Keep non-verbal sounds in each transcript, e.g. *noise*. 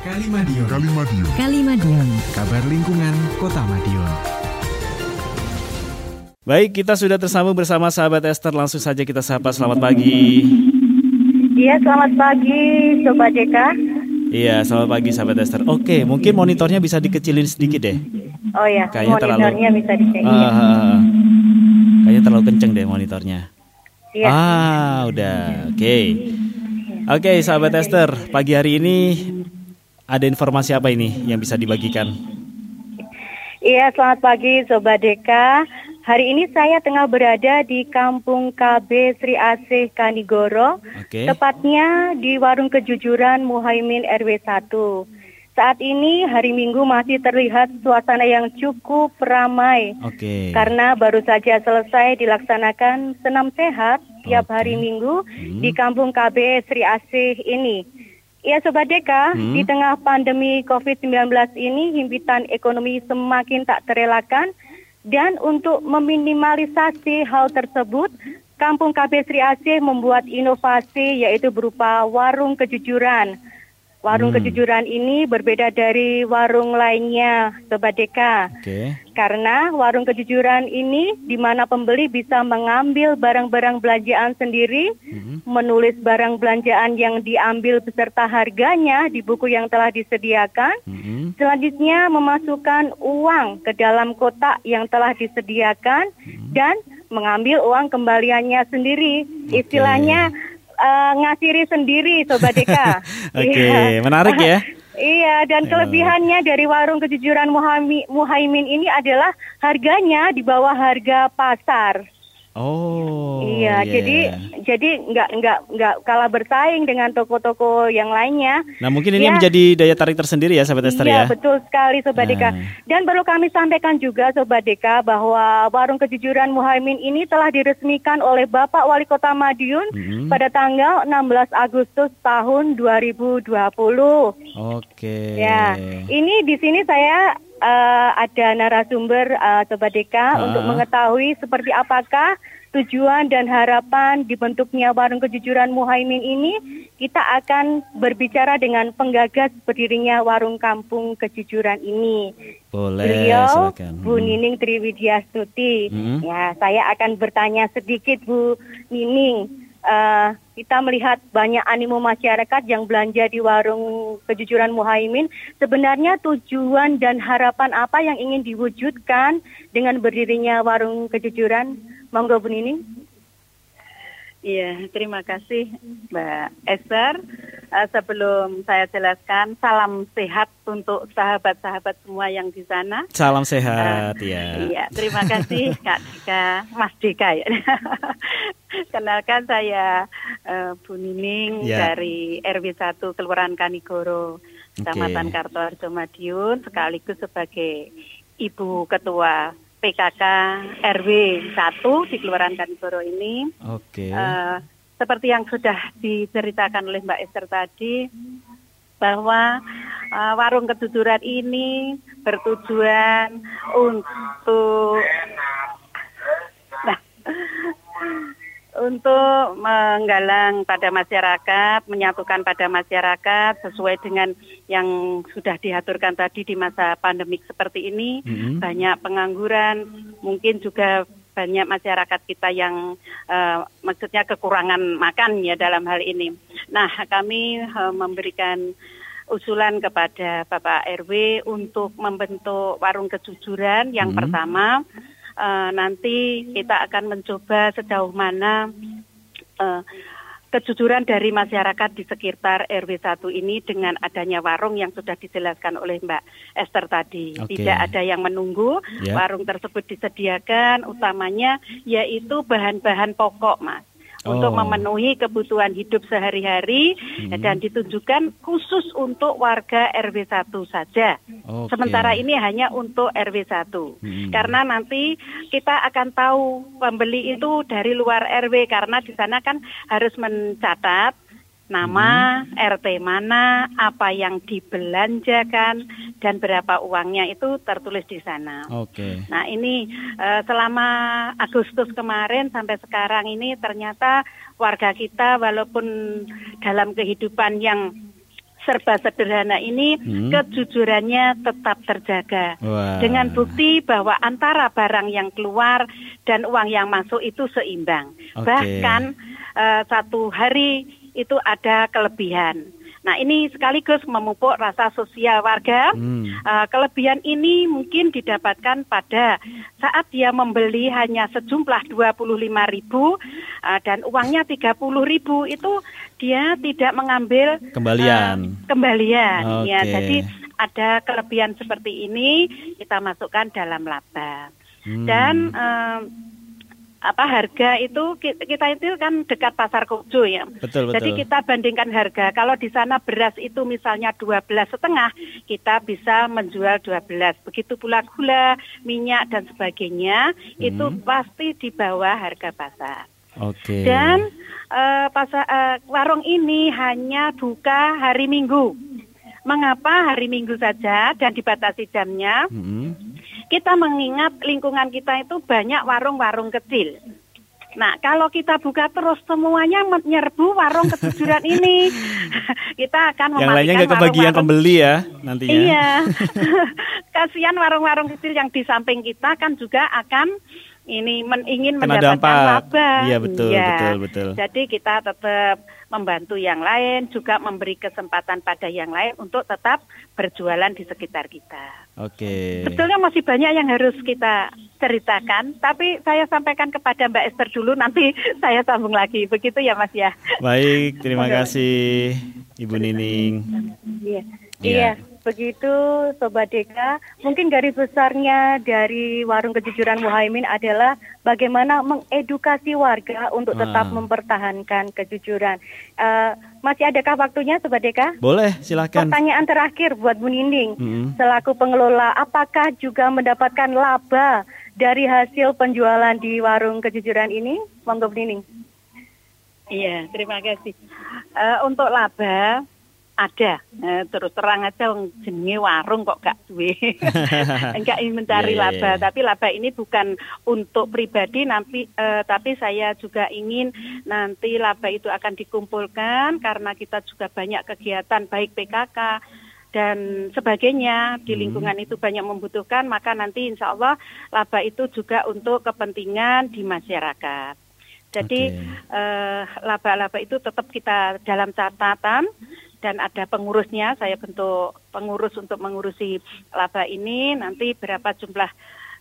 Kalimadion. Kalimadion. Kalimadion. Kabar lingkungan Kota Madiun. Baik, kita sudah tersambung bersama sahabat Esther. Langsung saja kita sapa selamat pagi. Iya, selamat pagi Sobat Deka. Iya, selamat pagi sahabat Esther. Oke, mungkin monitornya bisa dikecilin sedikit deh. Oh ya, Kayaknya terlalu- monitornya bisa dicek. Ah, ah, ah. kayaknya terlalu kenceng deh monitornya. Iya. Ah, udah. Oke. Oke, sahabat Esther, pagi hari ini ada informasi apa ini yang bisa dibagikan? Iya, selamat pagi Sobat Deka. Hari ini saya tengah berada di Kampung KB Sri Asih Kanigoro, Oke. tepatnya di Warung Kejujuran Muhaimin RW 1. Saat ini hari Minggu masih terlihat suasana yang cukup ramai Oke. karena baru saja selesai dilaksanakan senam sehat tiap Oke. hari Minggu Hmm. di Kampung KB Sri Asih ini. Ya Sobat Deka, Hmm. di tengah pandemi COVID-19 ini himpitan ekonomi semakin tak terelakkan dan untuk meminimalisasi hal tersebut, Kampung KB Sri Asih membuat inovasi yaitu berupa warung kejujuran. Warung Hmm. kejujuran ini berbeda dari warung lainnya, Sobat Deka. Oke. Karena warung kejujuran ini di mana pembeli bisa mengambil barang-barang belanjaan sendiri, Mhm. menulis barang belanjaan yang diambil beserta harganya di buku yang telah disediakan. Mhm. Selanjutnya memasukkan uang ke dalam kotak yang telah disediakan dan mengambil uang kembaliannya sendiri. Oke. Istilahnya eh, ngasiri sendiri Sobat Deka. *laughs* Oke, Iya. menarik ya. *laughs* Iya, dan Ya. kelebihannya dari warung kejujuran Muhaimin ini adalah harganya di bawah harga pasar. Oh. iya, jadi jadi nggak nggak nggak kalah bersaing dengan toko-toko yang lainnya. Nah, mungkin ini Ya. menjadi daya tarik tersendiri ya, sahabat Esther Iya, ya. betul sekali Sobat Deka. Nah. Dan perlu kami sampaikan juga Sobat Deka bahwa warung kejujuran Muhaimin ini telah diresmikan oleh Bapak Wali Kota Madiun Mhm. pada tanggal 16 Agustus tahun 2020. Oke. Ya, ini di sini saya eh, ada narasumber eh, Sobat Deka Ah. untuk mengetahui seperti apakah tujuan dan harapan dibentuknya warung kejujuran Muhaimin ini. Kita akan berbicara dengan penggagas berdirinya warung kampung kejujuran ini. Boleh, Beliau silakan. Bu Mhm. Nining Triwidiastuti. Mhm. Ya, saya akan bertanya sedikit Bu Nining. Eh, kita melihat banyak animo masyarakat yang belanja di warung kejujuran Muhaimin. Sebenarnya tujuan dan harapan apa yang ingin diwujudkan dengan berdirinya warung kejujuran? Monggo Nining. Iya, terima kasih Mbak Esther. Eh, sebelum saya jelaskan, salam sehat untuk sahabat-sahabat semua yang di sana. Salam sehat ya. Iya, terima kasih *laughs* Kak Dika, Mas Dika ya. *laughs* Kenalkan saya eh, Bu Nining Ya. dari RW 1 Kelurahan Kanigoro, Kecamatan Oke. Kartoarjo Madiun, sekaligus sebagai Ibu Ketua PKK RW 1 di Kelurahan Kanigoro ini. Oke. Eh, seperti yang sudah diceritakan oleh Mbak Esther tadi, bahwa eh, warung kejujuran ini bertujuan untuk nah, untuk menggalang pada masyarakat, menyatukan pada masyarakat sesuai dengan yang sudah diaturkan tadi di masa pandemik seperti ini Mhm. banyak pengangguran, mungkin juga banyak masyarakat kita yang eh, maksudnya kekurangan makan ya dalam hal ini. Nah, kami eh, memberikan usulan kepada Bapak RW untuk membentuk warung kejujuran yang Hmm. pertama eh, nanti kita akan mencoba sejauh mana eh, kejujuran dari masyarakat di sekitar RW 1 ini dengan adanya warung yang sudah dijelaskan oleh Mbak Esther tadi. Oke. Tidak ada yang menunggu, Ya. warung tersebut disediakan utamanya yaitu bahan-bahan pokok, Mas. Untuk Oh. memenuhi kebutuhan hidup sehari-hari Hmm. dan ditunjukkan khusus untuk warga RW 1 saja. Oke. Sementara ini hanya untuk RW 1. Hmm. Karena nanti kita akan tahu pembeli itu dari luar RW karena di sana kan harus mencatat nama, RT mana, apa yang dibelanjakan dan berapa uangnya itu tertulis di sana. Oke. Nah ini eh, selama Agustus kemarin sampai sekarang ini ternyata warga kita walaupun dalam kehidupan yang serba sederhana ini Hmm. kejujurannya tetap terjaga. Wah. Dengan bukti bahwa antara barang yang keluar dan uang yang masuk itu seimbang. Oke. Bahkan eh, satu hari itu ada kelebihan. Nah ini sekaligus memupuk rasa sosial warga. Hmm. Eh, kelebihan ini mungkin didapatkan pada saat dia membeli hanya sejumlah 25.000 ribu eh, dan uangnya 30.000 ribu itu dia tidak mengambil Kembalian. eh, kembalian. Ya, Oke. jadi ada kelebihan seperti ini kita masukkan dalam laba. Hmm. Dan eh, apa harga itu ki- kita itu kan dekat pasar Kojo ya. Betul, Jadi betul. kita bandingkan harga. Kalau di sana beras itu misalnya 12 setengah, kita bisa menjual 12. Begitu pula gula, minyak dan sebagainya itu Hmm. pasti di bawah harga pasar. Oke. Dan eh, pasar eh, warung ini hanya buka hari Minggu. Mengapa hari Minggu saja dan dibatasi jamnya? Hmm. Kita mengingat lingkungan kita itu banyak warung-warung kecil. Nah, kalau kita buka terus semuanya menyerbu warung kejujuran ini, *laughs* kita akan Yang lainnya mematikan nggak kebagian pembeli ya nantinya. Iya. *laughs* Kasihan warung-warung kecil yang di samping kita kan juga akan ini men- ingin Kena mendapatkan dampak. laba. Iya, betul, Iya. betul, betul. Jadi kita tetap membantu yang lain, juga memberi kesempatan pada yang lain untuk tetap berjualan di sekitar kita. Oke. Sebetulnya masih banyak yang harus kita ceritakan, tapi saya sampaikan kepada Mbak Esther dulu, nanti *laughs* saya sambung lagi. Begitu ya Mas ya. Baik, terima kasih Ibu Nining. Iya. Iya. Iya, begitu Sobat Deka. Mungkin garis besarnya dari Warung Kejujuran Muhaimin adalah bagaimana mengedukasi warga untuk tetap Ah. mempertahankan kejujuran. Eh, masih adakah waktunya Sobat Deka? Boleh, silakan. Pertanyaan terakhir buat Bu Nining. Mm. Selaku pengelola, apakah juga mendapatkan laba dari hasil penjualan di warung kejujuran ini? Monggo Bu Nining. Iya, terima kasih. Eh, untuk laba ada, Eh, terus terang aja jenenge warung kok gak duwe. *laughs* Enggak ingin mencari Iya, iya, laba, iya. tapi laba ini bukan untuk pribadi nanti eh, tapi saya juga ingin nanti laba itu akan dikumpulkan karena kita juga banyak kegiatan baik PKK dan sebagainya di Hmm. lingkungan itu banyak membutuhkan maka nanti insya Allah laba itu juga untuk kepentingan di masyarakat. Jadi Oke. eh, laba-laba itu tetap kita dalam catatan dan ada pengurusnya. Saya bentuk pengurus untuk mengurusi laba ini. Nanti berapa jumlah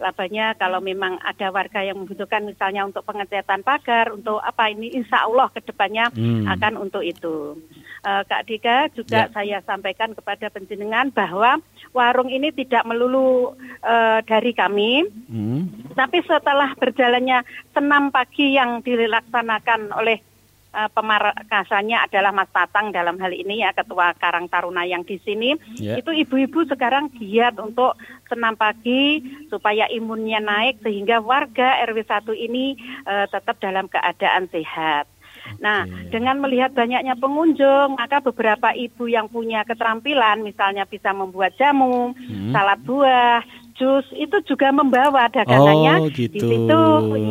labanya kalau memang ada warga yang membutuhkan misalnya untuk pengecatan pagar, untuk apa ini insya Allah ke depannya Hmm. akan untuk itu. Eh, Kak Dika juga Ya. saya sampaikan kepada penjenengan bahwa warung ini tidak melulu eh, dari kami, Hmm. tapi setelah berjalannya senam pagi yang dilaksanakan oleh uh, pemarkasannya adalah Mas Tatang dalam hal ini ya Ketua Karang Taruna yang di sini, Ya. itu ibu-ibu sekarang giat untuk senam pagi supaya imunnya naik sehingga warga RW 1 ini uh, tetap dalam keadaan sehat. Nah, Oke. dengan melihat banyaknya pengunjung, maka beberapa ibu yang punya keterampilan, misalnya bisa membuat jamu, Hmm. salad buah, jus, itu juga membawa dagangannya Oh, di gitu. situ.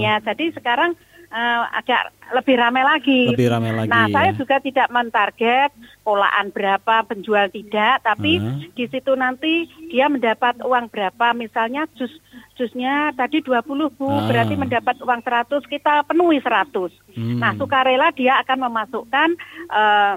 Ya, jadi sekarang eh, agak lebih ramai lagi. Lebih ramai lagi, Nah, ya. saya juga tidak mentarget polaan berapa penjual tidak, tapi Ah. di situ nanti dia mendapat uang berapa. Misalnya jus jusnya tadi 20 Bu, Ah. berarti mendapat uang 100, kita penuhi 100. Hmm. Nah, sukarela dia akan memasukkan eh,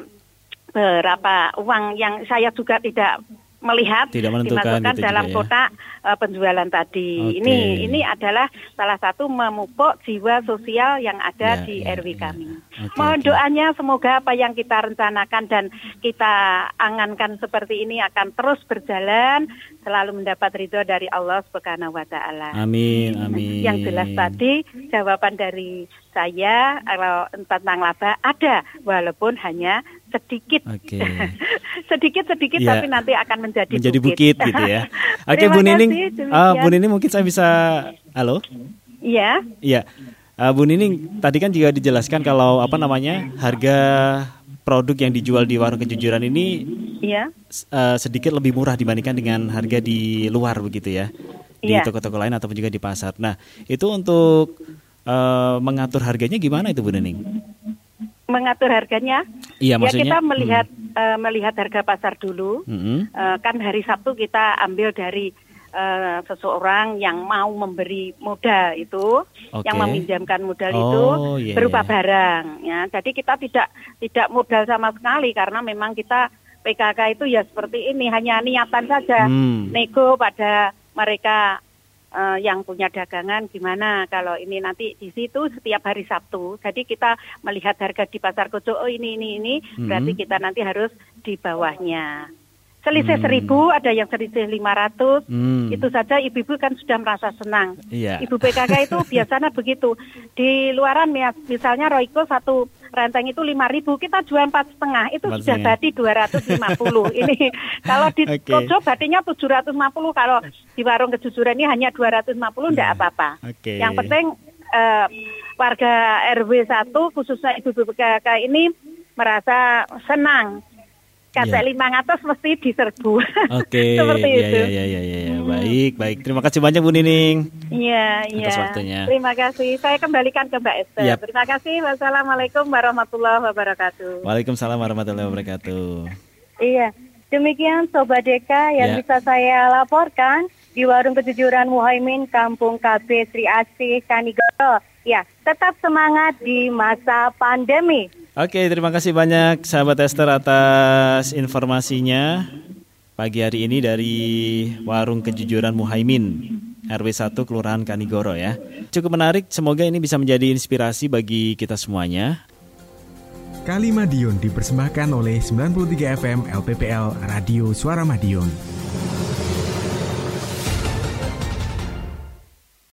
berapa uang yang saya juga tidak melihat Tidak menentukan dimasukkan gitu dalam ya. kotak eh, penjualan tadi. Oke. Ini ini adalah salah satu memupuk jiwa sosial yang Ya, ada di ya, RW ya. kami. Oke, Mohon oke. doanya semoga apa yang kita rencanakan dan kita angankan seperti ini akan terus berjalan selalu mendapat ridho dari Allah Subhanahu wa taala. Amin, amin. Yang jelas tadi jawaban dari saya kalau tentang laba ada walaupun hanya sedikit. Oke. *laughs* Sedikit-sedikit Iya. tapi nanti akan menjadi Menjadi bukit gitu ya. *laughs* Oke, Terima Bu Nining. kasih, demikian. Bu Nining mungkin saya bisa Halo? Iya. Iya. Ah, Bu Nining, tadi kan juga dijelaskan kalau apa namanya? harga produk yang dijual di warung kejujuran ini Iya. s- eh, sedikit lebih murah dibandingkan dengan harga di luar begitu ya. Di Iya. toko-toko lain ataupun juga di pasar. Nah, itu untuk eh, mengatur harganya gimana itu Bu Nining? Mengatur harganya Iya, ya kita melihat hmm. uh, melihat harga pasar dulu. Mm-mm. Uh, kan hari Sabtu kita ambil dari uh, seseorang yang mau memberi modal itu, Oke. yang meminjamkan modal Oh, itu iya, berupa iya. barang. Ya, jadi kita tidak tidak modal sama sekali karena memang kita PKK itu ya seperti ini hanya niatan saja Hmm. nego pada mereka eh, yang punya dagangan gimana kalau ini nanti di situ setiap hari Sabtu. Jadi kita melihat harga di pasar Kojo oh ini ini ini Hmm. berarti kita nanti harus di bawahnya. Selisih Hmm. seribu, ada yang selisih lima ratus. Hmm. Itu saja ibu-ibu kan sudah merasa senang. Iya. Ibu PKK *laughs* itu biasanya begitu. Di luaran ya, misalnya Royco satu renteng itu lima ribu, kita jual empat setengah, itu Empat sudah badi dua ratus lima puluh. *laughs* Ini kalau di Oke. Kojo badinya tujuh ratus lima puluh, kalau di warung kejujuran ini hanya dua ratus lima puluh, Iya. tidak apa-apa. Oke. Yang penting eh, warga RW 1 khususnya ibu-ibu PKK ini merasa senang. Kata lima ratus mesti diserbu. Oke. *laughs* Seperti Iya, itu. iya, iya, iya, iya. Baik, baik. Terima kasih banyak Bu Nining. Iya, iya. Atas waktunya. Terima kasih. Saya kembalikan ke Mbak Esther. Yap. Terima kasih. Wassalamualaikum warahmatullahi wabarakatuh. Waalaikumsalam warahmatullahi wabarakatuh. Iya, demikian Sobat Deka yang Ya. bisa saya laporkan di Warung Kejujuran Muhaimin, Kampung KB Sri Asih, Kanigoro. Ya, tetap semangat di masa pandemi. Oke, terima kasih banyak sahabat Esther atas informasinya pagi hari ini dari Warung Kejujuran Muhaimin RW 1 Kelurahan Kanigoro ya. Cukup menarik, semoga ini bisa menjadi inspirasi bagi kita semuanya. Kali Madiun dipersembahkan oleh 93 FM LPPL Radio Suara Madiun.